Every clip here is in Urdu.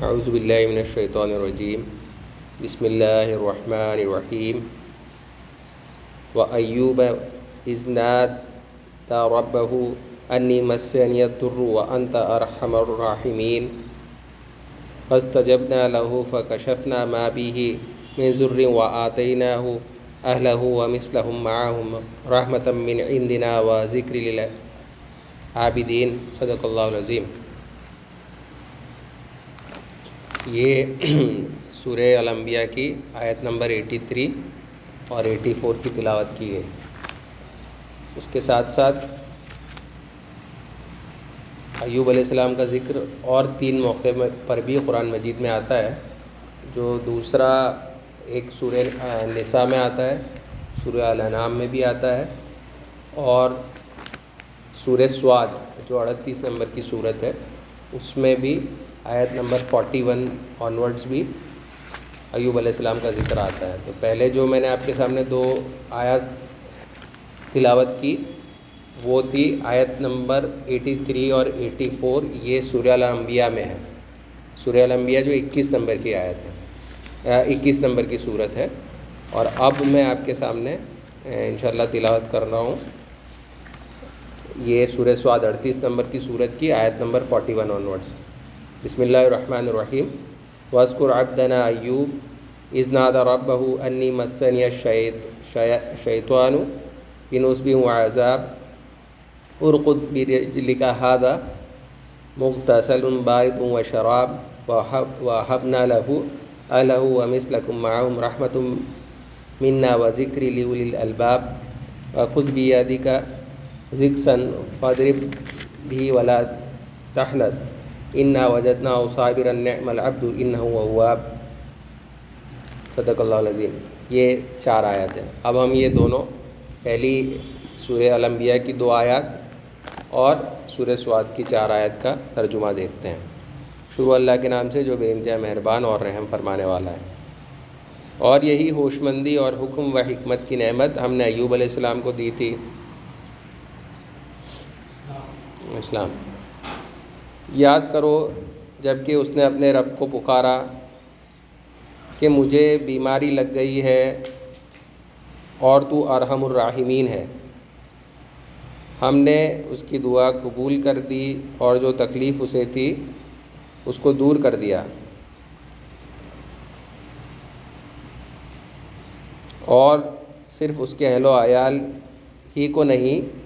اعوذ باللہ من الشیطان الرجیم بسم اللہ الرحمن الرحیم وأيوب إذ نادى ربه أني مسني الضر وأنت أرحم الراحمين. فاستجبنا له فكشفنا ما به من ضر وآتيناه أهله ومثلهم معهم رحمة من عندنا وذكر للعابدين. صدق اللہ العظیم یہ سورہ الانبیاء کی آیت نمبر ایٹی تھری اور ایٹی فور کی تلاوت کی ہے۔ اس کے ساتھ ساتھ ایوب علیہ السلام کا ذکر اور تین موقع پر بھی قرآن مجید میں آتا ہے، جو دوسرا ایک سورہ نساء میں آتا ہے، سورہ الانعام میں بھی آتا ہے، اور سورہ سواد، جو اڑتیس نمبر کی صورت ہے، اس میں بھی آیت نمبر فورٹی ون آنورڈز بھی ایوب علیہ السلام کا ذکر آتا ہے۔ تو پہلے جو میں نے آپ کے سامنے دو آیات تلاوت کی، وہ تھی آیت نمبر ایٹی تھری اور ایٹی فور، یہ سوریہ الانبیاء میں ہے۔ سوریہ الانبیاء جو اکیس نمبر کی آیت ہے اکیس نمبر کی صورت ہے۔ اور اب میں آپ کے سامنے انشاءاللہ تلاوت کر رہا ہوں۔ یہ سورہ سواد اڑتیس نمبر کی صورت کی آیت نمبر فورٹی ون آنورڈس بسم اللہ الرحمن الرحیم. واسکر عبدنا ایوب اذ نادى ربه انی مسنی الشیطان بنصب وعذاب. ارقد برجلك هذا مغتسل بارد وشراب وحبنا له أهله ومثلكم معهم رحمة منا وذكر لأولي الألباب. وخذ بيدك زكسا فاضرب به ولا تحنس انا وجدناه صابرا نعم العبد انه اواب صدق اللہ العظیم۔ یہ چار آیات ہیں۔ اب ہم یہ دونوں، پہلی سورہ الانبیاء کی دو آیات اور سورہ سواد کی چار آیت کا ترجمہ دیکھتے ہیں۔ شروع اللہ کے نام سے جو بے انتہا مہربان اور رحم فرمانے والا ہے۔ اور یہی ہوش مندی اور حکم و حکمت کی نعمت ہم نے ایوب علیہ السلام کو دی تھی۔ اسلام۔ یاد کرو جبکہ اس نے اپنے رب کو پکارا کہ مجھے بیماری لگ گئی ہے اور تو ارحم الراحمین ہے۔ ہم نے اس کی دعا قبول کر دی اور جو تکلیف اسے تھی، اس کو دور کر دیا۔ اور صرف اس کے اہل و عیال ہی کو نہیں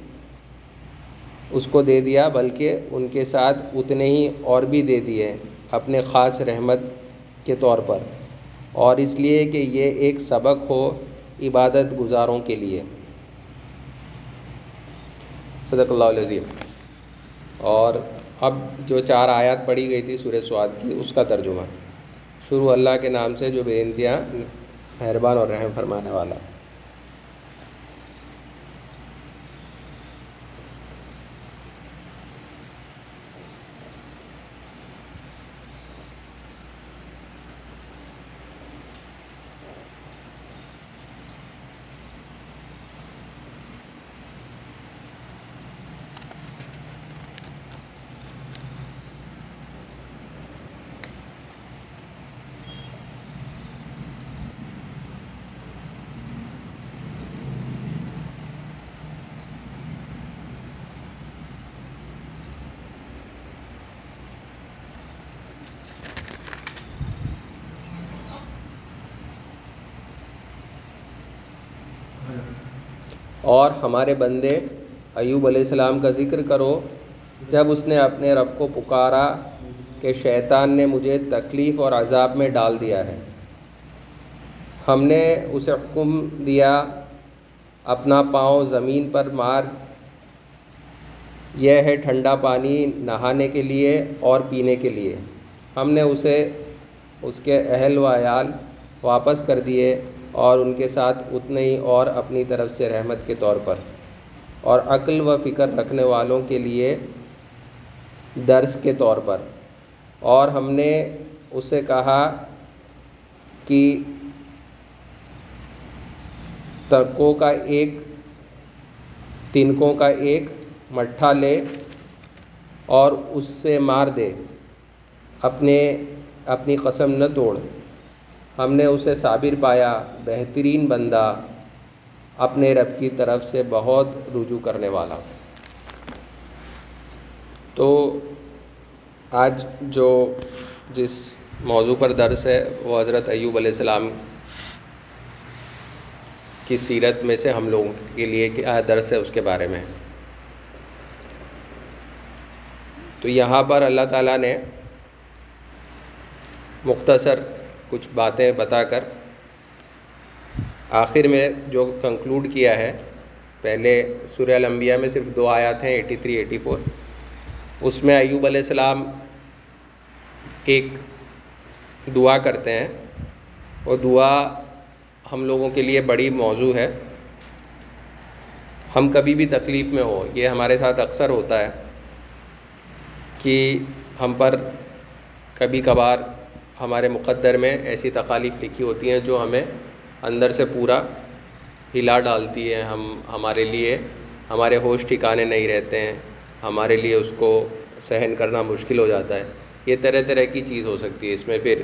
اس کو دے دیا، بلکہ ان کے ساتھ اتنے ہی اور بھی دے دیے اپنے خاص رحمت کے طور پر۔ اور اس لیے کہ یہ ایک سبق ہو عبادت گزاروں کے لیے۔ صدق اللہ علیہ اور اب جو چار آیات پڑھی گئی تھی سورہ سواد کی، اس کا ترجمہ۔ شروع اللہ کے نام سے جو بے انتہا مہربان اور رحم فرمانے والا۔ اور ہمارے بندے ایوب علیہ السلام کا ذکر کرو، جب اس نے اپنے رب کو پکارا کہ شیطان نے مجھے تکلیف اور عذاب میں ڈال دیا ہے۔ ہم نے اسے حکم دیا، اپنا پاؤں زمین پر مار۔ یہ ہے ٹھنڈا پانی نہانے کے لیے اور پینے کے لیے۔ ہم نے اسے، اس کے اہل و عیال واپس کر دیے۔ اور ان کے ساتھ اتنے ہی اور اپنی طرف سے رحمت کے طور پر۔ اور عقل و فکر رکھنے والوں کے لیے درس کے طور پر۔ اور ہم نے اسے کہا کہ ترکوں کا ایک، تنکوں کا ایک مٹھا لے اور اس سے مار دے۔ اپنے، اپنی قسم نہ توڑ۔ ہم نے اسے صابر پایا، بہترین بندہ اپنے رب کی طرف سے بہت رجوع کرنے والا۔ تو آج جو جس موضوع پر درس ہے، وہ حضرت ایوب علیہ السلام کی سیرت میں سے ہم لوگوں کے لیے کیا درس ہے، اس کے بارے میں۔ تو یہاں پر اللہ تعالیٰ نے مختصر کچھ باتیں بتا کر۔ آخر میں جو کنکلوڈ کیا ہے، پہلے سورہ الانبیاء میں صرف دو آیات ہیں ایٹی تھری ایٹی فور اس میں ایوب علیہ السلام ایک دعا کرتے ہیں۔ وہ دعا ہم لوگوں کے لیے بڑی موضوع ہے۔ ہم کبھی بھی تکلیف میں ہو یہ ہمارے ساتھ اکثر ہوتا ہے کہ ہم پر کبھی کبھار ہمارے مقدر میں ایسی تکالیف لکھی ہوتی ہیں جو ہمیں اندر سے پورا ہلا ڈالتی ہے ہم، ہمارے لیے۔ ہمارے ہوش ٹھکانے نہیں رہتے ہیں۔ ہمارے لیے اس کو سہن کرنا مشکل ہو جاتا ہے۔ یہ طرح طرح کی چیز ہو سکتی ہے۔ اس میں پھر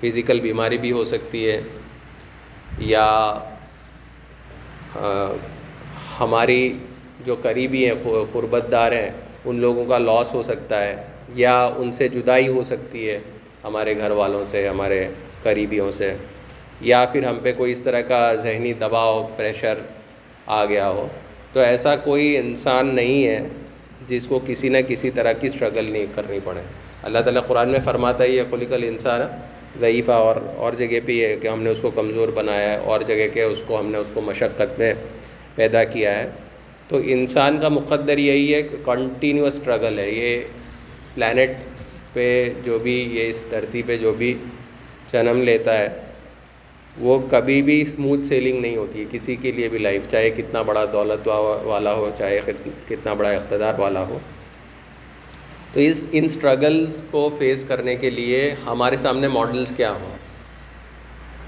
فزیکل بیماری بھی ہو سکتی ہے۔ یا ہماری جو قریبی ہیں قربت دار ہیں، ان لوگوں کا لاس ہو سکتا ہے۔ یا ان سے جدائی ہو سکتی ہے۔ ہمارے گھر والوں سے، ہمارے قریبیوں سے، یا پھر ہم پہ کوئی اس طرح کا ذہنی دباؤ پریشر آ گیا ہو۔ تو ایسا کوئی انسان نہیں ہے جس کو کسی نہ کسی طرح کی اسٹرگل نہیں کرنی پڑے۔ اللہ تعالیٰ قرآن میں فرماتا ہی ہے خلیقل انسان ضعیفہ اور اور جگہ پہ یہ ہے کہ ہم نے اس کو کمزور بنایا ہے، اور جگہ کے اس کو، ہم نے اس کو مشقت میں پیدا کیا ہے۔ تو انسان کا مقدر یہی ہے کہ کنٹینیوس اسٹرگل ہے۔ یہ پلانٹ پہ جو بھی یہ اس دھرتی پہ جو بھی جنم لیتا ہے، وہ کبھی بھی اسموتھ سیلنگ نہیں ہوتی ہے۔ کسی کے لیے بھی لائف چاہے کتنا بڑا دولت والا ہو، چاہے کتنا بڑا اقتدار والا ہو۔ تو اس، ان اسٹرگلس کو فیس کرنے کے لیے ہمارے سامنے ماڈلس کیا ہوں؟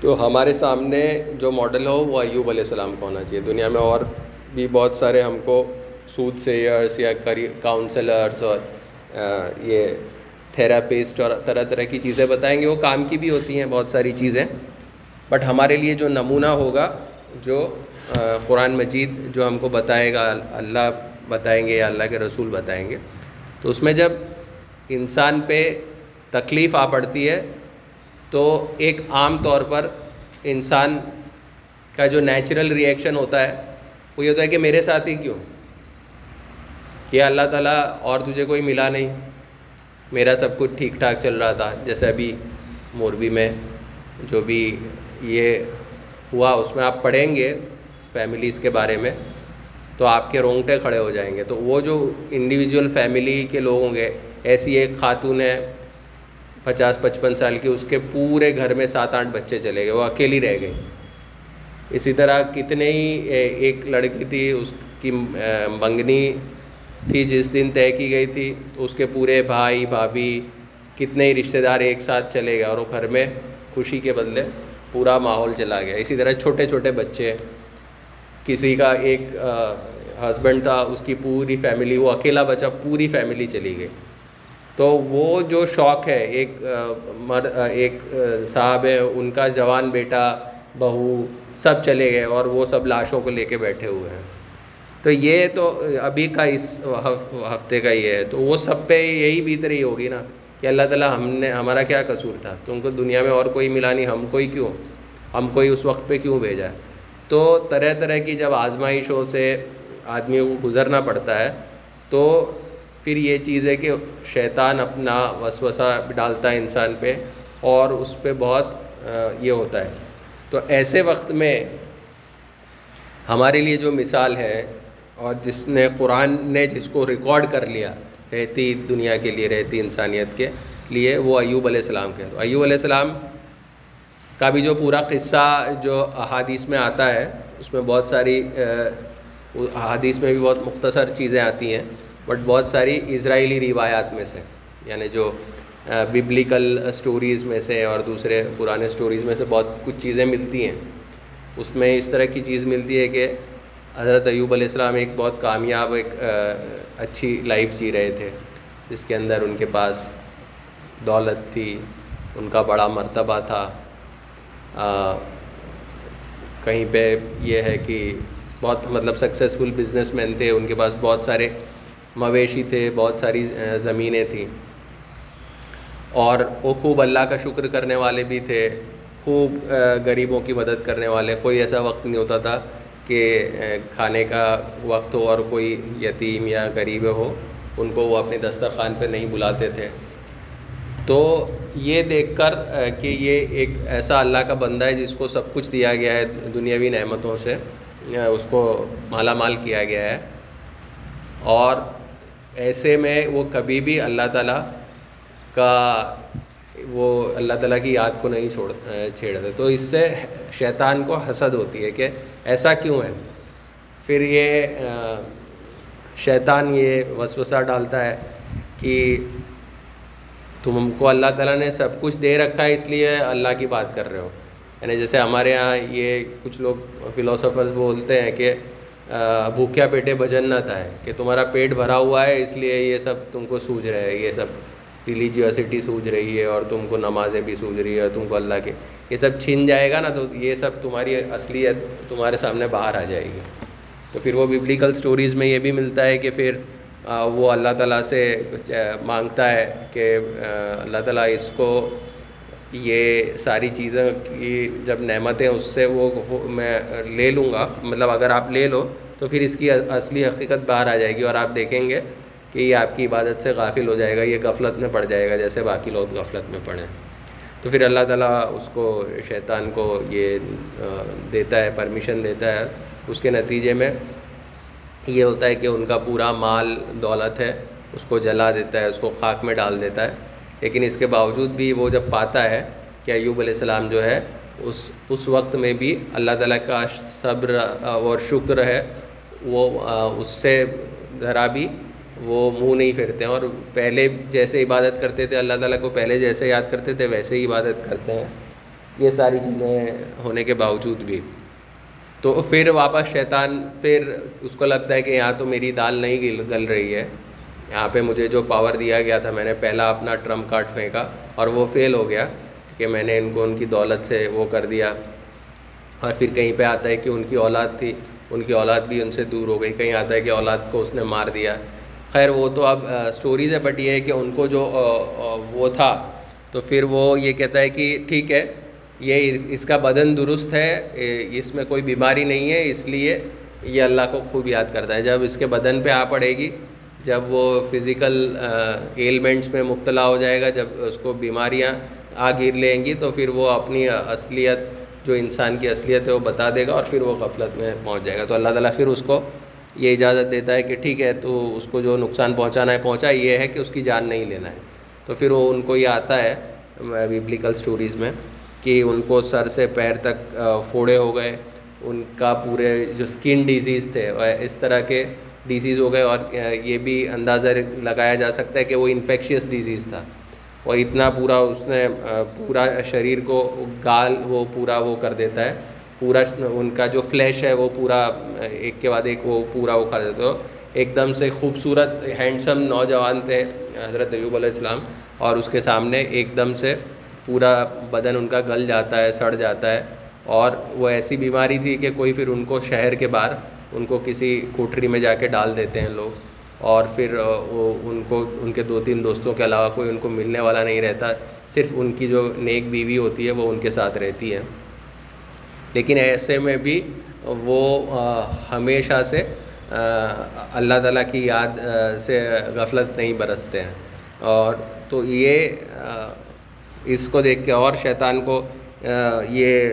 تو ہمارے سامنے جو ماڈل ہو، وہ ایوب علیہ السلام کو ہونا چاہیے۔ دنیا میں اور بھی بہت سارے ہم کو سوت سیئرس یا کری کاؤنسلرس اور یہ تھراپسٹ اور طرح طرح کی چیزیں بتائیں گے۔ وہ کام کی بھی ہوتی ہیں بہت ساری چیزیں۔ بٹ ہمارے لیے جو نمونہ ہوگا، جو قرآن مجید جو ہم کو بتائے گا، اللہ بتائیں گے یا اللہ کے رسول بتائیں گے۔ تو اس میں جب انسان پہ تکلیف آ پڑتی ہے، تو ایک عام طور پر انسان کا جو نیچرل ری ایکشن ہوتا ہے، وہ یہ ہوتا ہے کہ میرے ساتھ ہی کیوں؟ کہ اللہ تعالیٰ اور تجھے کوئی ملا نہیں۔ میرا سب کچھ ٹھیک ٹھاک چل رہا تھا۔ جیسے ابھی موربی میں جو بھی یہ ہوا، اس میں آپ پڑھیں گے فیملیز کے بارے میں، تو آپ کے رونگٹے کھڑے ہو جائیں گے۔ تو وہ جو انڈیویجول فیملی کے لوگ ہوں گے، ایسی ایک خاتون ہے پچاس، پچپن سال کی، اس کے پورے گھر میں سات آٹھ بچے چلے گئے، وہ اکیلی رہ گئی اسی طرح کتنے ہی ایک لڑکی تھی، اس کی منگنی تھی، جس دن طے کی گئی تھی، اس کے پورے بھائی، بھابھی کتنے ہی رشتہ دار ایک ساتھ چلے گئے اور وہ گھر میں خوشی کے بدلے پورا ماحول چلا گیا۔ اسی طرح چھوٹے چھوٹے بچے، کسی کا ایک ہسبینڈ تھا، اس کی پوری فیملی وہ اکیلا بچہ پوری فیملی چلی گئی۔ تو وہ جو شوق ہے، ایک مر ایک صاحب ہے ان کا جوان بیٹا، بہو، سب چلے گئے اور وہ سب لاشوں کو لے کے بیٹھے ہوئے ہیں۔ تو یہ تو ابھی کا اس ہفتے کا یہ ہے، تو وہ سب پہ یہی بیت رہی ہوگی نا کہ اللہ تعالیٰ ہم نے، ہمارا کیا قصور تھا؟ تم کو دنیا میں اور کوئی ملا نہیں، ہم کوئی کیوں؟ ہم کوئی اس وقت پہ کیوں بھیجا؟ تو طرح طرح کی جب آزمائشوں سے آدمی کو گزرنا پڑتا ہے، تو پھر یہ چیز ہے کہ شیطان اپنا وسوسہ ڈالتا ہے انسان پہ اور اس پہ بہت یہ ہوتا ہے۔ تو ایسے وقت میں ہمارے لیے جو مثال ہے اور جس نے قرآن نے جس کو ریکارڈ کر لیا رہتی دنیا کے لیے، رہتی انسانیت کے لیے، وہ ایوب علیہ السلام کے۔ تو ایوب علیہ السلام کا بھی جو پورا قصہ جو احادیث میں آتا ہے، اس میں بہت ساری احادیث میں بھی بہت مختصر چیزیں آتی ہیں، بٹ بہت ساری اسرائیلی روایات میں سے یعنی جو ببلیکل اسٹوریز میں سے اور دوسرے پرانے اسٹوریز میں سے بہت کچھ چیزیں ملتی ہیں۔ اس میں اس طرح کی چیز ملتی ہے کہ حضرت ایوب علیہ السلام ایک بہت کامیاب ایک اچھی لائف جی رہے تھے، جس کے اندر ان کے پاس دولت تھی، ان کا بڑا مرتبہ تھا۔ کہیں پہ یہ ہے کہ بہت مطلب سکسیزفل بزنس مین تھے، ان کے پاس بہت سارے مویشی تھے، بہت ساری زمینیں تھیں۔ اور وہ خوب اللہ کا شکر کرنے والے بھی تھے، خوب غریبوں کی مدد کرنے والے، کوئی ایسا وقت نہیں ہوتا تھا۔ کہ کھانے کا وقت ہو اور کوئی یتیم یا غریب ہو، ان کو وہ اپنے دسترخوان پہ نہیں بلاتے تھے۔ تو یہ دیکھ کر کہ یہ ایک ایسا اللہ کا بندہ ہے جس کو سب کچھ دیا گیا ہے، دنیاوی نعمتوں سے اس کو مالا مال کیا گیا ہے۔ اور ایسے میں وہ کبھی بھی اللہ تعالیٰ کا وہ اللہ تعالیٰ کی یاد کو نہیں چھوڑ چھیڑتے تو اس سے شیطان کو حسد ہوتی ہے کہ ایسا کیوں ہے؟ پھر یہ شیطان یہ وسوسہ ڈالتا ہے کہ تم کو اللہ تعالیٰ نے سب کچھ دے رکھا ہے، اس لیے اللہ کی بات کر رہے ہو۔ یعنی جیسے ہمارے یہاں یہ کچھ لوگ فلاسفرز بولتے ہیں کہ بھوکیا پیٹے بھجن نہ تھا ہے کہ تمہارا پیٹ بھرا ہوا ہے، اس لیے یہ سب تم کو سوجھ رہے ہیں، یہ سب۔ ریلیجیوسٹی سوجھ رہی ہے اور تم کو نمازیں بھی سوجھ رہی ہے تم کو اللہ کے یہ سب چھن جائے گا نا تو یہ سب تمہاری اصلیت تمہارے سامنے باہر آ جائے گی۔ تو پھر وہ ببلیکل سٹوریز میں یہ بھی ملتا ہے کہ پھر وہ اللہ تعالیٰ سے مانگتا ہے کہ اللہ تعالیٰ اس کو یہ ساری چیزیں کی جب نعمتیں اس سے وہ میں لے لوں گا۔ مطلب اگر آپ لے لو تو پھر اس کی اصلی حقیقت باہر آ جائے گی اور آپ دیکھیں گے کہ یہ آپ کی عبادت سے غافل ہو جائے گا، یہ غفلت میں پڑ جائے گا، جیسے باقی لوگ غفلت میں پڑھیں تو پھر اللہ تعالیٰ اس کو، شیطان کو یہ دیتا ہے پرمیشن دیتا ہے۔ اس کے نتیجے میں یہ ہوتا ہے کہ ان کا پورا مال دولت ہے، اس کو جلا دیتا ہے، اس کو خاک میں ڈال دیتا ہے۔ لیکن اس کے باوجود بھی وہ جب پاتا ہے کہ ایوب علیہ السلام جو ہے، اس اس وقت میں بھی اللہ تعالیٰ کا صبر اور شکر ہے، وہ اس سے ذرا بھی وہ منہ نہیں پھیرتے ہیں۔ اور پہلے جیسے عبادت کرتے تھے، اللہ تعالیٰ کو پہلے جیسے یاد کرتے تھے، ویسے ہی عبادت کرتے ہیں۔ یہ ساری چیزیں ہونے کے باوجود بھی۔ تو پھر واپس شیطان، پھر اس کو لگتا ہے کہ یہاں تو میری دال نہیں گل گل رہی ہے۔ یہاں پہ مجھے جو پاور دیا گیا تھا، میں نے پہلا اپنا ٹرمپ کارڈ پھینکا اور وہ فیل ہو گیا کہ میں نے ان کو، ان کی دولت سے وہ کر دیا۔ اور پھر کہیں پہ آتا ہے کہ ان کی اولاد تھی، ان کی اولاد بھی ان سے دور ہو گئی۔ کہیں آتا ہے کہ اولاد کو اس نے مار دیا۔ خیر، وہ تو اب اسٹوریز ہے بٹ یہ ہے کہ ان کو جو وہ تھا، تو پھر وہ یہ کہتا ہے کہ ٹھیک ہے، یہ اس کا بدن درست ہے اس میں کوئی بیماری نہیں ہے، اس لیے یہ اللہ کو خوب یاد کرتا ہے۔ جب اس کے بدن پہ آ پڑے گی، جب وہ فزیکل ایلمنٹس میں مبتلا ہو جائے گا، جب اس کو بیماریاں آ گر لیں گی، تو پھر وہ اپنی اصلیت، جو انسان کی اصلیت ہے، وہ بتا دے گا اور پھر وہ غفلت میں پہنچ جائے گا۔ تو اللہ تعالیٰ پھر اس کو یہ اجازت دیتا ہے کہ ٹھیک ہے، تو اس کو جو نقصان پہنچانا ہے، پہنچا، یہ ہے کہ اس کی جان نہیں لینا ہے۔ تو پھر وہ ان کو یہ آتا ہے بیبلیکل سٹوریز میں، کہ ان کو سر سے پیر تک پھوڑے ہو گئے۔ ان کا پورے جو اسکن ڈیزیز تھے اس طرح کے ڈیزیز ہو گئے۔ اور یہ بھی اندازہ لگایا جا سکتا ہے کہ وہ انفیکشیس ڈیزیز تھا۔ اور اتنا پورا اس نے پورا شریر کو، گال وہ پورا وہ کر دیتا ہے۔ پورا ان کا جو فلیش ہے وہ پورا، ایک کے بعد ایک وہ پورا وہ کر دیتا ہے ایک دم سے خوبصورت ہینڈسم نوجوان تھے حضرت ایوب علیہ السلام اور اس کے سامنے ایک دم سے پورا بدن ان کا گل جاتا ہے، سڑ جاتا ہے اور وہ ایسی بیماری تھی کہ کوئی پھر ان کو شہر کے باہر ان کو کسی کوٹری میں جا کے ڈال دیتے ہیں لوگ اور پھر وہ ان کو، ان کے دو تین دوستوں کے علاوہ کوئی ان کو ملنے والا نہیں رہتا۔ صرف ان کی جو نیک بیوی ہوتی ہے وہ ان کے ساتھ رہتی ہے۔ لیکن ایسے میں بھی وہ ہمیشہ سے اللہ تعالیٰ کی یاد سے غفلت نہیں برستے ہیں۔ اور تو یہ اس کو دیکھ کے اور شیطان کو یہ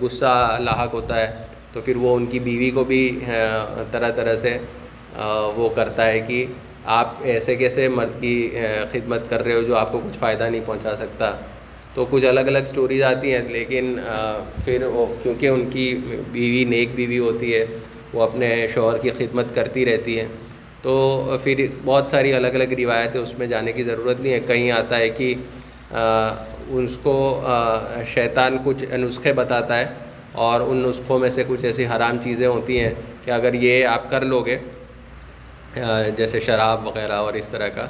غصہ لاحق ہوتا ہے۔ تو پھر وہ ان کی بیوی کو بھی طرح طرح سے وہ کرتا ہے کہ آپ ایسے کیسے مرد کی خدمت کر رہے ہو جو آپ کو کچھ فائدہ نہیں پہنچا سکتا۔ تو کچھ الگ الگ سٹوریز آتی ہیں، لیکن پھر وہ، کیونکہ ان کی بیوی نیک بیوی ہوتی ہے، وہ اپنے شوہر کی خدمت کرتی رہتی ہے تو پھر بہت ساری الگ الگ روایتیں اس میں جانے کی ضرورت نہیں ہے۔ کہیں آتا ہے کہ اس کو شیطان کچھ نسخے بتاتا ہے اور ان نسخوں میں سے کچھ ایسی حرام چیزیں ہوتی ہیں کہ اگر یہ آپ کر لو گے جیسے شراب وغیرہ اور اس طرح کا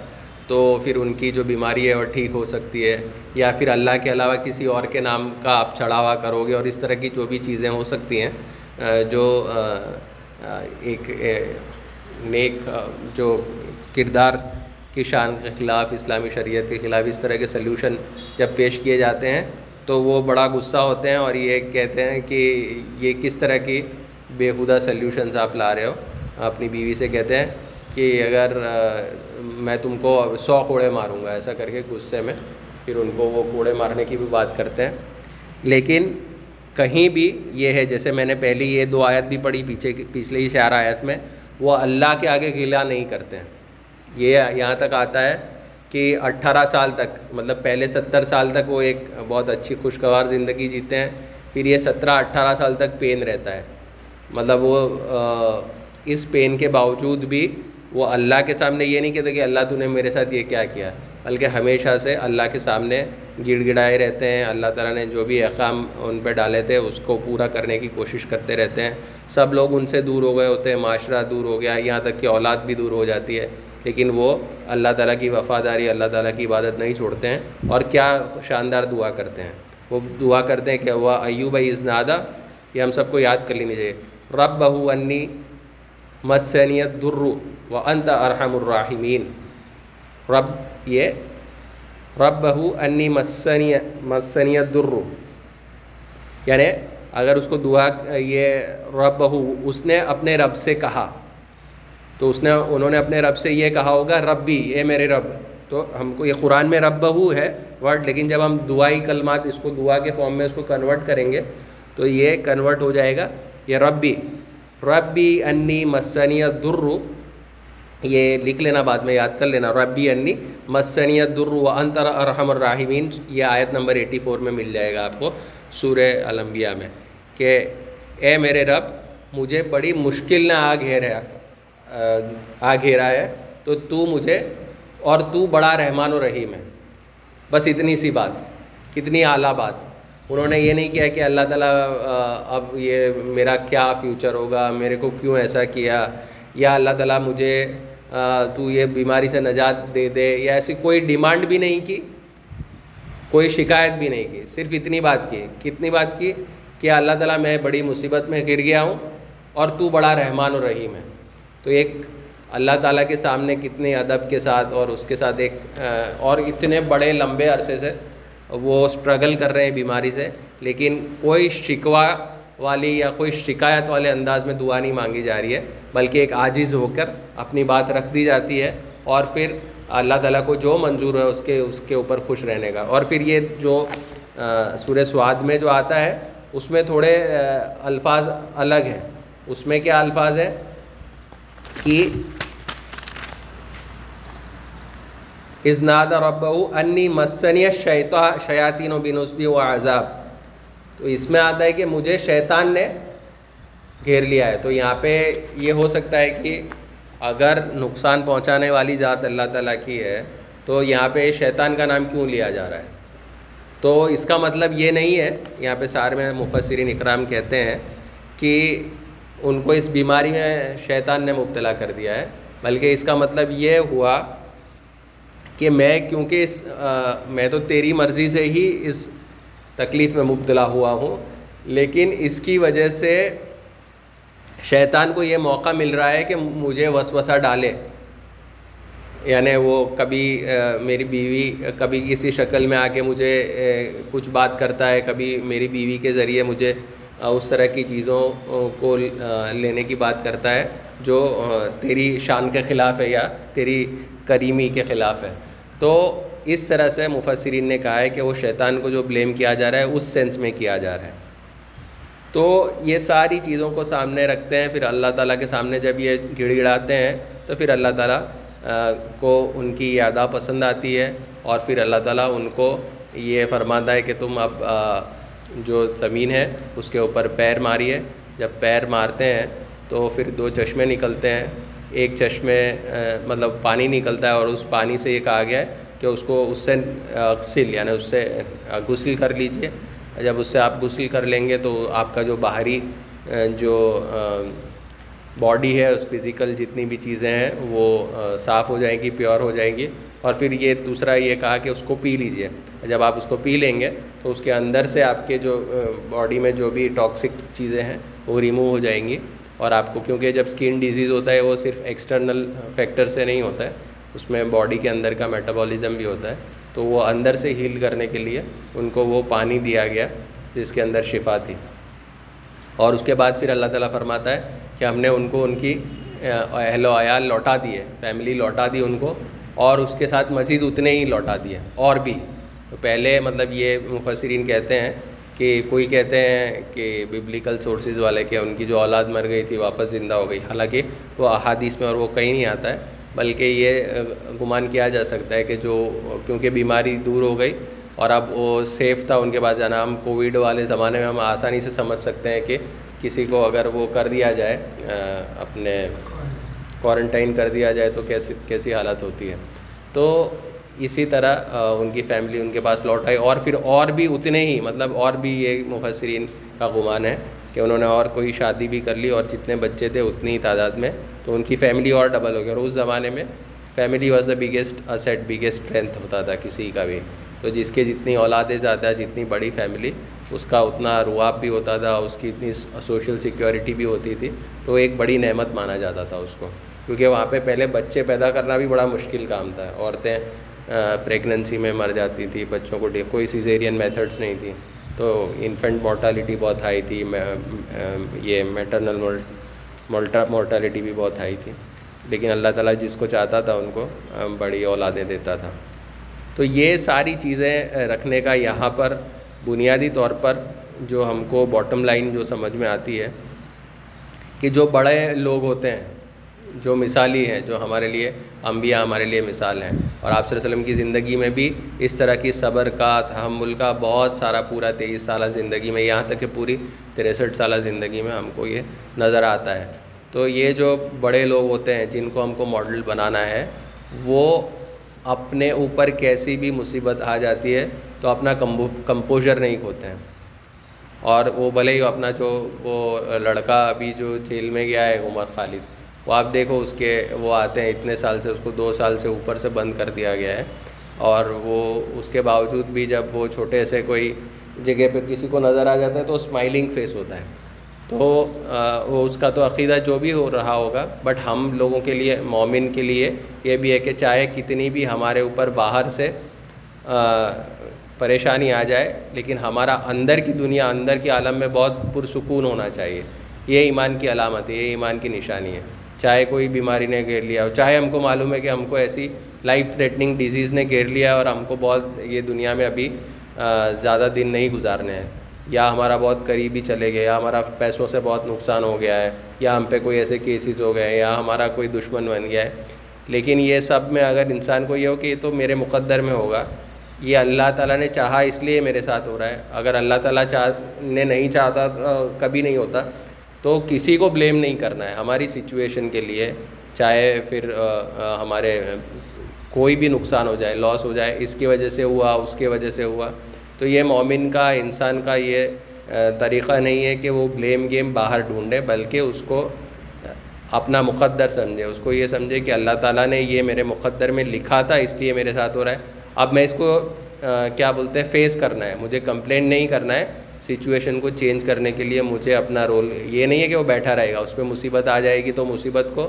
تو پھر ان کی جو بیماری ہے وہ ٹھیک ہو سکتی ہے، یا پھر اللہ کے علاوہ کسی اور کے نام کا آپ چڑھاوا کرو گے اور اس طرح کی جو بھی چیزیں ہو سکتی ہیں جو ایک نیک جو کردار کی شان کے خلاف، اسلامی شریعت کے خلاف اس طرح کے سلیوشن جب پیش کیے جاتے ہیں تو وہ بڑا غصہ ہوتے ہیں اور یہ کہتے ہیں کہ یہ کس طرح کی بےحدہ سلیوشنز آپ لا رہے ہو۔ اپنی بیوی سے کہتے ہیں کہ اگر میں تم کو سو کوڑے ماروں گا، ایسا کر کے غصے میں پھر ان کو وہ کوڑے مارنے کی بھی بات کرتے ہیں۔ لیکن کہیں بھی یہ ہے، جیسے میں نے پہلی یہ دو آیت بھی پڑھی، پیچھے پچھلے ہی چار آیت میں، وہ اللہ کے آگے گلا نہیں کرتے ہیں۔ یہ یہاں تک آتا ہے کہ اٹھارہ سال تک مطلب پہلے ستر سال تک وہ ایک بہت اچھی خوشگوار زندگی جیتے ہیں، پھر یہ سترہ اٹھارہ سال تک پین رہتا ہے۔ مطلب وہ اس پین کے باوجود بھی وہ اللہ کے سامنے یہ نہیں کہتے کہ اللہ تو نے میرے ساتھ یہ کیا کیا، بلکہ ہمیشہ سے اللہ کے سامنے گڑ گڑائے رہتے ہیں۔ اللہ تعالیٰ نے جو بھی احکام ان پہ ڈالے تھے، اس کو پورا کرنے کی کوشش کرتے رہتے ہیں۔ سب لوگ ان سے دور ہو گئے ہوتے ہیں، معاشرہ دور ہو گیا، یہاں تک کہ اولاد بھی دور ہو جاتی ہے۔ لیکن وہ اللہ تعالیٰ کی وفاداری، اللہ تعالیٰ کی عبادت نہیں چھوڑتے ہیں۔ اور کیا شاندار دعا کرتے ہیں؟ وہ دعا کرتے ہیں کہ وہ ایوب از نادا یہ ہم سب کو یاد کر لینی چاہیے۔ رب بہو انی مسنیت درو و انت ارحم الراحمین. رب یہ رب بہو انی مسنی مسنیت درو. یعنی اگر اس کو دعا یہ رب بہو اس نے اپنے رب سے کہا، تو اس نے انہوں نے اپنے رب سے یہ کہا ہوگا رب بھی اے میرے رب. تو ہم کو یہ قرآن میں رب بہو ہے ورڈ، لیکن جب ہم دعائی کلمات اس کو دعا کے فارم میں اس کو کنورٹ کریں گے، تو یہ کنورٹ ہو جائے گا، یہ رب بھی ربی انی مسنی درو یہ لکھ لینا بعد میں، یاد کر لینا. ربی انی مسنی درو و انتر ارحم الراحمین. یہ آیت نمبر ایٹی فور میں مل جائے گا آپ کو سورہ الانبیاء میں، کہ اے میرے رب، مجھے بڑی مشکل نہ آ گھیرا آ گھیرا ہے، تو تو مجھے اور تو بڑا رحمان و رحیم ہے۔ بس اتنی سی بات، کتنی اعلیٰ بات۔ انہوں نے یہ نہیں کیا کہ اللہ تعالیٰ اب یہ میرا کیا فیوچر ہوگا، میرے کو کیوں ایسا کیا؟ یا اللہ تعالیٰ مجھے تو یہ بیماری سے نجات دے دے، یا ایسی کوئی ڈیمانڈ بھی نہیں کی، کوئی شکایت بھی نہیں کی، صرف اتنی بات کی۔ کتنی بات کی کہ اللہ تعالیٰ، میں بڑی مصیبت میں گر گیا ہوں اور تو بڑا رحمان و رحیم ہے۔ تو ایک اللہ تعالیٰ کے سامنے کتنے ادب کے ساتھ اور اس کے ساتھ ایک اور اتنے بڑے لمبے عرصے سے وہ اسٹرگل کر رہے ہیں بیماری سے، لیکن کوئی شکوہ والی یا کوئی شکایت والے انداز میں دعا نہیں مانگی جا رہی ہے، بلکہ ایک عاجز ہو کر اپنی بات رکھ دی جاتی ہے اور پھر اللہ تعالیٰ کو جو منظور ہے اس کے اس کے اوپر خوش رہنے کا۔ اور پھر یہ جو سورہ سواد میں جو آتا ہے، اس میں تھوڑے الفاظ الگ ہیں۔ اس میں کیا الفاظ ہے کہ ازناد رب انی مسنی شیطا شیاطین و بنسبی و عذاب تو اس میں آتا ہے کہ مجھے شیطان نے گھیر لیا ہے۔ تو یہاں پہ یہ ہو سکتا ہے کہ اگر نقصان پہنچانے والی ذات اللہ تعالیٰ کی ہے، تو یہاں پہ شیطان کا نام کیوں لیا جا رہا ہے؟ تو اس کا مطلب یہ نہیں ہے، یہاں پہ سارے میں مفسرین اکرام کہتے ہیں کہ ان کو اس بیماری میں شیطان نے مبتلا کر دیا ہے، بلکہ اس کا مطلب یہ ہوا کہ میں کیونکہ اس میں تو تیری مرضی سے ہی اس تکلیف میں مبتلا ہوا ہوں، لیکن اس کی وجہ سے شیطان کو یہ موقع مل رہا ہے کہ مجھے وسوسہ ڈالے۔ یعنی وہ کبھی میری بیوی، کبھی کسی شکل میں آ کے مجھے کچھ بات کرتا ہے، کبھی میری بیوی کے ذریعے مجھے اس طرح کی چیزوں کو لینے کی بات کرتا ہے، جو تیری شان کے خلاف ہے یا تیری کریمی کے خلاف ہے۔ تو اس طرح سے مفسرین نے کہا ہے کہ وہ شیطان کو جو بلیم کیا جا رہا ہے، اس سینس میں کیا جا رہا ہے۔ تو یہ ساری چیزوں کو سامنے رکھتے ہیں، پھر اللہ تعالیٰ کے سامنے جب یہ گڑ گڑاتے ہیں، تو پھر اللہ تعالیٰ کو ان کی یادہ پسند آتی ہے اور پھر اللہ تعالیٰ ان کو یہ فرماتا ہے کہ تم اب جو زمین ہے، اس کے اوپر پیر ماریے۔ جب پیر مارتے ہیں، تو پھر دو چشمے نکلتے ہیں۔ ایک چشمے مطلب پانی نکلتا ہے اور اس پانی سے یہ کہا گیا ہے کہ اس کو اس سے غسل یعنی اس سے غسل کر لیجیے۔ جب اس سے آپ غسل کر لیں گے تو آپ کا جو باہری جو باڈی ہے، اس فزیکل جتنی بھی چیزیں ہیں، وہ صاف ہو جائیں گی، پیور ہو جائیں گی۔ اور پھر یہ دوسرا یہ کہا کہ اس کو پی لیجیے جب آپ اس کو پی لیں گے تو اس کے اندر سے آپ کے جو باڈی میں جو بھی ٹاکسک چیزیں ہیں وہ ریموو ہو جائیں گی۔ اور آپ کو کیونکہ جب اسکن ڈیزیز ہوتا ہے وہ صرف ایکسٹرنل فیکٹر سے نہیں ہوتا ہے، اس میں باڈی کے اندر کا میٹابولزم بھی ہوتا ہے۔ تو وہ اندر سے ہیل کرنے کے لیے ان کو وہ پانی دیا گیا جس کے اندر شفا تھی۔ اور اس کے بعد پھر اللہ تعالیٰ فرماتا ہے کہ ہم نے ان کو ان کی اہل و عیال لوٹا دیے فیملی لوٹا دی ان کو اور اس کے ساتھ مزید اتنے ہی لوٹا دیے، اور بھی۔ تو پہلے مطلب یہ مفسرین کہتے ہیں کہ کوئی کہتے ہیں کہ ببلیکل سورسز والے کہ ان کی جو اولاد مر گئی تھی واپس زندہ ہو گئی، حالانکہ وہ احادیث میں اور وہ کہیں نہیں آتا ہے، بلکہ یہ گمان کیا جا سکتا ہے کہ جو کیونکہ بیماری دور ہو گئی اور اب وہ سیف تھا، ان کے پاس جانا، ہم کووڈ والے زمانے میں ہم آسانی سے سمجھ سکتے ہیں کہ کسی کو اگر وہ کر دیا جائے اپنے کوارنٹائن کر دیا جائے تو کیسی کیسی حالت ہوتی ہے۔ تو اسی طرح ان کی فیملی ان کے پاس لوٹ آئی۔ اور پھر اور بھی اتنے ہی مطلب اور بھی یہ مفسرین کا گمان ہے کہ انہوں نے اور کوئی شادی بھی کر لی اور جتنے بچے تھے اتنی ہی تعداد میں۔ تو ان کی فیملی اور ڈبل ہو گئی اور اس زمانے میں family was the biggest asset biggest strength ہوتا تھا کسی کا بھی۔ تو جس کے جتنی اولادیں زیادہ جتنی بڑی فیملی اس کا اتنا رواب بھی ہوتا تھا، اس کی اتنی سوشل سیکیورٹی بھی ہوتی تھی۔ تو ایک بڑی نعمت مانا جاتا تھا اس کو۔ کیونکہ وہاں پہ پہلے بچے پیدا کرنا بھی بڑا مشکل کام تھا۔ عورتیں پریگننسی میں مر جاتی تھی، بچوں کو کوئی سیزیرین میتھڈس نہیں تھی۔ تو انفنٹ مورٹالٹی بہت ہائی تھی یہ میٹرنل مولٹا مورٹالٹی بھی بہت ہائی تھی۔ لیکن اللہ تعالیٰ جس کو چاہتا تھا، ان کو بڑی اولادیں دیتا تھا۔ تو یہ ساری چیزیں رکھنے کا یہاں پر بنیادی طور پر جو ہم کو باٹم لائن جو سمجھ میں آتی ہے کہ جو بڑے لوگ ہوتے ہیں، جو مثالی ہیں، جو ہمارے لیے انبیاء ہمارے لیے مثال ہیں اور آپ صلی اللہ علیہ وسلم کی زندگی میں بھی اس طرح کی صبر کا، تحمل کا بہت سارا پورا تیئیس سالہ زندگی میں، یہاں تک کہ پوری تریسٹھ سالہ زندگی میں ہم کو یہ نظر آتا ہے۔ تو یہ جو بڑے لوگ ہوتے ہیں جن کو ہم کو ماڈل بنانا ہے، وہ اپنے اوپر کیسی بھی مصیبت آ جاتی ہے تو اپنا کمپوزر نہیں کھوتے ہیں۔ اور وہ بھلے ہی اپنا جو وہ لڑکا ابھی جو جیل میں گیا ہے، عمر خالد وہ آپ دیکھو اس کے وہ آتے ہیں، اتنے سال سے اس کو دو سال سے اوپر سے بند کر دیا گیا ہے۔ اور وہ اس کے باوجود بھی جب وہ چھوٹے سے کوئی جگہ پہ کسی کو نظر آ جاتا ہے تو اسمائلنگ فیس ہوتا ہے۔ تو وہ اس کا تو عقیدہ جو بھی ہو رہا ہوگا بٹ ہم لوگوں کے لیے، مومن کے لیے یہ بھی ہے کہ چاہے کتنی بھی ہمارے اوپر باہر سے پریشانی آ جائے، لیکن ہمارا اندر کی دنیا، اندر کے عالم میں بہت پرسکون ہونا چاہیے۔ یہ ایمان کی علامت ہے، یہ ایمان کی نشانی ہے۔ چاہے کوئی بیماری نے گھیر لیا ہو، چاہے ہم کو معلوم ہے کہ ہم کو ایسی لائف تھریٹننگ ڈیزیز نے گھیر لیا اور ہم کو بہت یہ دنیا میں ابھی زیادہ دن نہیں گزارنے ہیں۔ یا ہمارا بہت قریبی چلے گئے یا ہمارا پیسوں سے بہت نقصان ہو گیا ہے، یا ہم پہ کوئی ایسے کیسز ہو گئے یا ہمارا کوئی دشمن بن گیا ہے۔ لیکن یہ سب میں اگر انسان کو یہ ہو کہ یہ تو میرے مقدر میں ہوگا، یہ اللہ تعالیٰ نے چاہا اس لیے میرے ساتھ ہو رہا ہے۔ اگر اللہ تعالیٰ چاہ، نے نہیں چاہتا کبھی نہیں ہوتا تو کسی کو بلیم نہیں کرنا ہے۔ ہماری سچویشن کے لیے چاہے پھر ہمارے کوئی بھی نقصان ہو جائے لاس ہو جائے، اس کی وجہ سے ہوا، اس کے وجہ سے ہوا۔ تو یہ مومن کا، انسان کا یہ طریقہ نہیں ہے کہ وہ بلیم گیم باہر ڈھونڈے، بلکہ اس کو اپنا مقدر سمجھے۔ اس کو یہ سمجھے کہ اللہ تعالیٰ نے یہ میرے مقدر میں لکھا تھا، اس لیے میرے ساتھ ہو رہا ہے۔ اب میں اس کو کیا بولتے ہیں فیس کرنا ہے۔ مجھے کمپلین نہیں کرنا ہے۔ سچویشن کو چینج کرنے کے لیے مجھے اپنا رول یہ نہیں ہے کہ وہ بیٹھا رہے گا، اس پہ مصیبت آ جائے گی تو مصیبت کو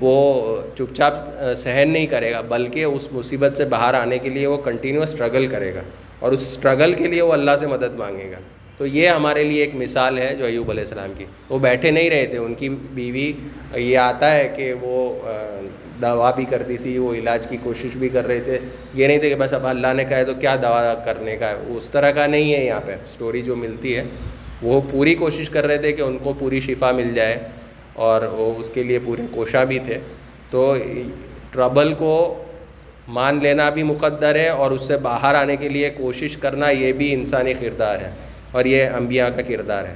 وہ چپ چاپ سہن نہیں کرے گا، بلکہ اس مصیبت سے باہر آنے کے لیے وہ کنٹینیو اسٹرگل کرے گا اور اس اسٹرگل کے لیے وہ اللہ سے مدد مانگے گا۔ تو یہ ہمارے لیے ایک مثال ہے جو ایوب علیہ السلام کی۔ وہ بیٹھے نہیں رہے تھے، ان کی بیوی، یہ آتا ہے کہ وہ دوا بھی کرتی تھی، وہ علاج کی کوشش بھی کر رہے تھے۔ یہ نہیں تھے کہ بس اب اللہ نے کہا ہے تو کیا دوا کرنے کا ہے؟ اس طرح کا نہیں ہے یہاں پہ۔ اسٹوری جو ملتی ہے، وہ پوری کوشش کر رہے تھے کہ ان کو پوری شفا مل جائے اور وہ اس کے لیے پورے کوشاں بھی تھے۔ تو ٹربل کو مان لینا بھی مقدر ہے اور اس سے باہر آنے کے لیے کوشش کرنا یہ بھی انسانی کردار ہے اور یہ انبیاء کا کردار ہے۔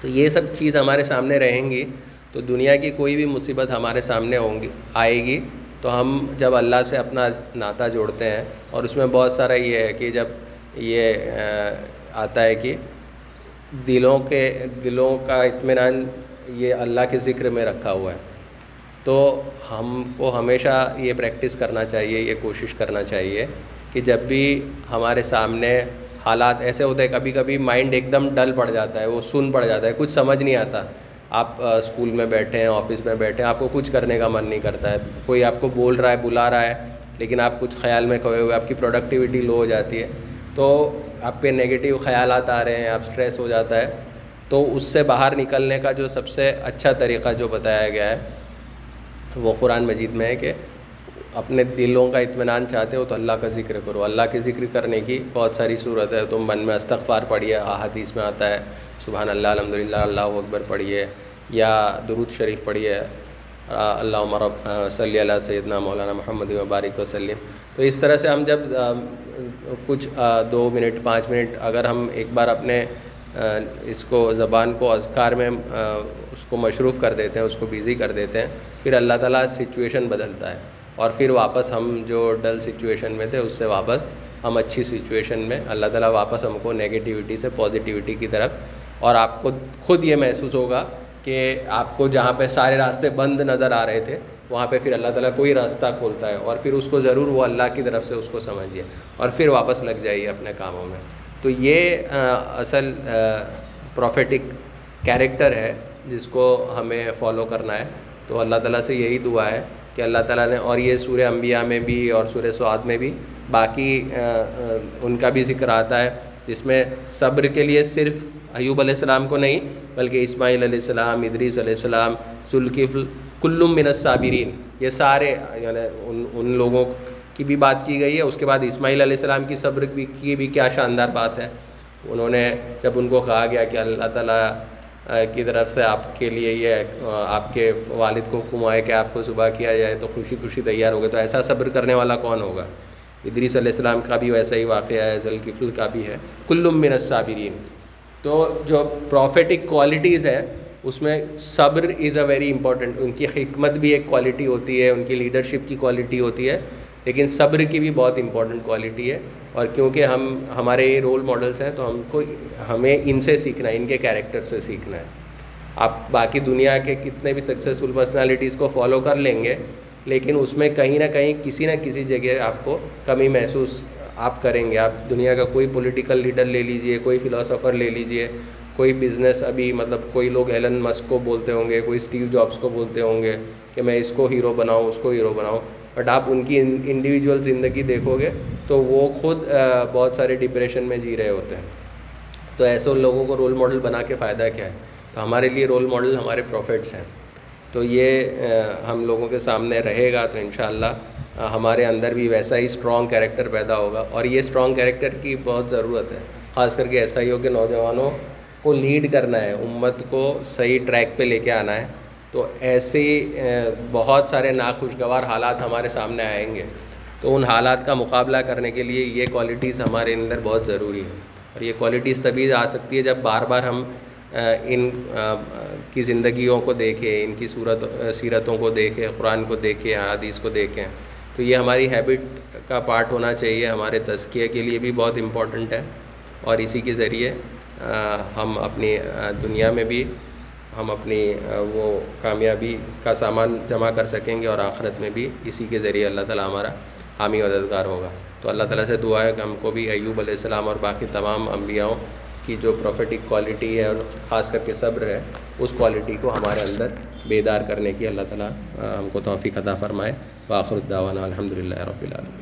تو یہ سب چیز ہمارے سامنے رہیں گی۔ تو دنیا کی کوئی بھی مصیبت ہمارے سامنے ہوں گی، آئے گی، تو ہم جب اللہ سے اپنا ناطا جوڑتے ہیں، اور اس میں بہت سارا یہ ہے کہ جب یہ آتا ہے کہ دلوں کے، دلوں کا اطمینان یہ اللہ کے ذکر میں رکھا ہوا ہے۔ تو ہم کو ہمیشہ یہ پریکٹس کرنا چاہیے، یہ کوشش کرنا چاہیے کہ جب بھی ہمارے سامنے حالات ایسے ہوتے ہیں، کبھی کبھی مائنڈ ایک دم ڈل پڑ جاتا ہے، وہ سن پڑ جاتا ہے، کچھ سمجھ نہیں آتا۔ آپ اسکول میں بیٹھے ہیں آفس میں بیٹھے ہیں، آپ کو کچھ کرنے کا من نہیں کرتا ہے۔ کوئی آپ کو بول رہا ہے، بلا رہا ہے، لیکن آپ کچھ خیال میں کھوئے ہوئے، آپ کی پروڈکٹیوٹی لو ہو جاتی ہے۔ تو آپ پہ نگیٹیو خیالات آ رہے ہیں، آپ اسٹریس ہو جاتا ہے۔ تو اس سے باہر نکلنے کا جو سب سے اچھا طریقہ جو بتایا گیا ہے، وہ قرآن مجید میں ہے کہ اپنے دلوں کا اطمینان چاہتے ہو تو اللہ کا ذکر کرو۔ اللہ کے ذکر کرنے کی بہت ساری صورت ہے۔ تم من میں استغفار پڑھیے، احادیث میں آتا ہے، سبحان اللہ الحمد للہ اللہ اکبر پڑھیے۔ یا درود شریف پڑھیے اللہ مرب صلی اللہ سیدنا مولانا محمد وبارک وسلم۔ تو اس طرح سے ہم جب کچھ دو منٹ، پانچ منٹ اگر ہم ایک بار اپنے اس کو زبان کو اذکار میں اس کو مصروف کر دیتے ہیں، اس کو بیزی کر دیتے ہیں، پھر اللہ تعالیٰ سچویشن بدلتا ہے۔ اور پھر واپس ہم جو ڈل سچویشن میں تھے، اس سے واپس ہم اچھی سچویشن میں اللہ تعالیٰ واپس ہم کو نگیٹیوٹی سے پازیٹیوٹی کی طرف۔ اور آپ کو خود یہ محسوس ہوگا کہ آپ کو جہاں پہ سارے راستے بند نظر آ رہے تھے، وہاں پہ پھر اللہ تعالیٰ کوئی راستہ کھولتا ہے اور پھر اس کو ضرور وہ اللہ کی طرف سے اس کو سمجھیے اور پھر واپس لگ جائیے اپنے کاموں میں۔ تو یہ اصل پروفیٹک کیریکٹر ہے جس کو ہمیں فالو کرنا ہے۔ تو اللہ تعالیٰ سے یہی دعا ہے کہ اللہ تعالیٰ نے اور یہ سورہ انبیاء میں بھی اور سورہ سعاد میں بھی باقی ان کا بھی ذکر آتا ہے، جس میں صبر کے لیے صرف ایوب علیہ السلام کو نہیں، بلکہ اسماعیل علیہ السلام، ادریس علیہ السلام، ذوالکفل، کلم من الصابرین، یہ سارے یعنی ان ان لوگوں کی بھی بات کی گئی ہے۔ اس کے بعد اسماعیل علیہ السلام کی صبر بھی کی بھی کیا شاندار بات ہے۔ انہوں نے جب ان کو کہا گیا کہ اللہ تعالیٰ کی طرف سے آپ کے لیے یہ آپ کے والد کو حکم آئے کہ آپ کو صبح کیا جائے تو خوشی خوشی تیار ہوگا تو ایسا صبر کرنے والا کون ہوگا؟ ادریس علیہ السلام کا بھی ویسا ہی واقعہ ہے ذلکفل کا بھی ہے۔ کلم من الصابرین۔ تو جو پروفیٹک کوالٹیز ہیں، اس میں صبر از اے ویری امپورٹنٹ ان کی حکمت بھی ایک کوالٹی ہوتی ہے، ان کی لیڈرشپ کی کوالٹی ہوتی ہے، لیکن صبر کی بھی بہت امپورٹنٹ کوالٹی ہے۔ اور کیونکہ ہم، ہمارے یہ رول ماڈلس ہیں، تو ہم کو ہمیں ان سے سیکھنا ہے، ان کے کیریکٹر سے سیکھنا ہے۔ آپ باقی دنیا کے کتنے بھی سکسیزفل پرسنالٹیز کو فالو کر لیں گے، لیکن اس میں کہیں نہ کہیں کسی نہ کسی جگہ آپ کو کمی محسوس آپ کریں گے، آپ دنیا کا کوئی پولیٹیکل لیڈر لے لیجیے، کوئی فلاسفر لے لیجیے، کوئی بزنس ابھی مطلب کوئی لوگ ایلن مسک کو بولتے ہوں گے، کوئی اسٹیو جابس کو بولتے ہوں گے کہ میں اس کو ہیرو بناؤں، اس کو ہیرو بناؤں۔ بٹ آپ ان کی انڈیویجول زندگی دیکھو گے تو وہ خود بہت سارے ڈپریشن میں جی رہے ہوتے ہیں۔ تو ایسے لوگوں کو رول ماڈل بنا کے فائدہ کیا ہے؟ تو ہمارے لیے رول ماڈل ہمارے پروفٹس ہیں۔ تو یہ ہم لوگوں کے سامنے رہے گا تو انشاءاللہ ہمارے اندر بھی ویسا ہی اسٹرانگ کیریکٹر پیدا ہوگا اور یہ اسٹرانگ کیریکٹر کی بہت ضرورت ہے، خاص کر کے ایسا ہی ہو کہ نوجوانوں کو لیڈ کرنا ہے، امت کو صحیح ٹریک پہ لے کے آنا ہے۔ تو ایسے بہت سارے ناخوشگوار حالات ہمارے سامنے آئیں گے۔ تو ان حالات کا مقابلہ کرنے کے لیے یہ کوالٹیز ہمارے اندر بہت ضروری ہے اور یہ کوالٹیز تبھی آ سکتی ہے جب بار بار ہم ان کی زندگیوں کو دیکھیں، ان کی صورت سیرتوں کو دیکھیں، قرآن کو دیکھیں حدیث کو دیکھیں۔ تو یہ ہماری ہیبٹ کا پارٹ ہونا چاہیے، ہمارے تزکیے کے لیے بھی بہت امپورٹنٹ ہے اور اسی کے ذریعے ہم اپنی دنیا میں بھی ہم اپنی وہ کامیابی کا سامان جمع کر سکیں گے اور آخرت میں بھی اسی کے ذریعے اللہ تعالیٰ ہمارا حامی مددگار ہوگا۔ تو اللہ تعالیٰ سے دعا ہے کہ ہم کو بھی ایوب علیہ السلام اور باقی تمام انبیاؤں کی جو پروفیٹک کوالٹی ہے اور خاص کر کے صبر ہے، اس کوالٹی کو ہمارے اندر بیدار کرنے کی اللہ تعالیٰ ہم کو توفیق عطا فرمائے۔ وآخر الدعوانا الحمد للہ رب العالمین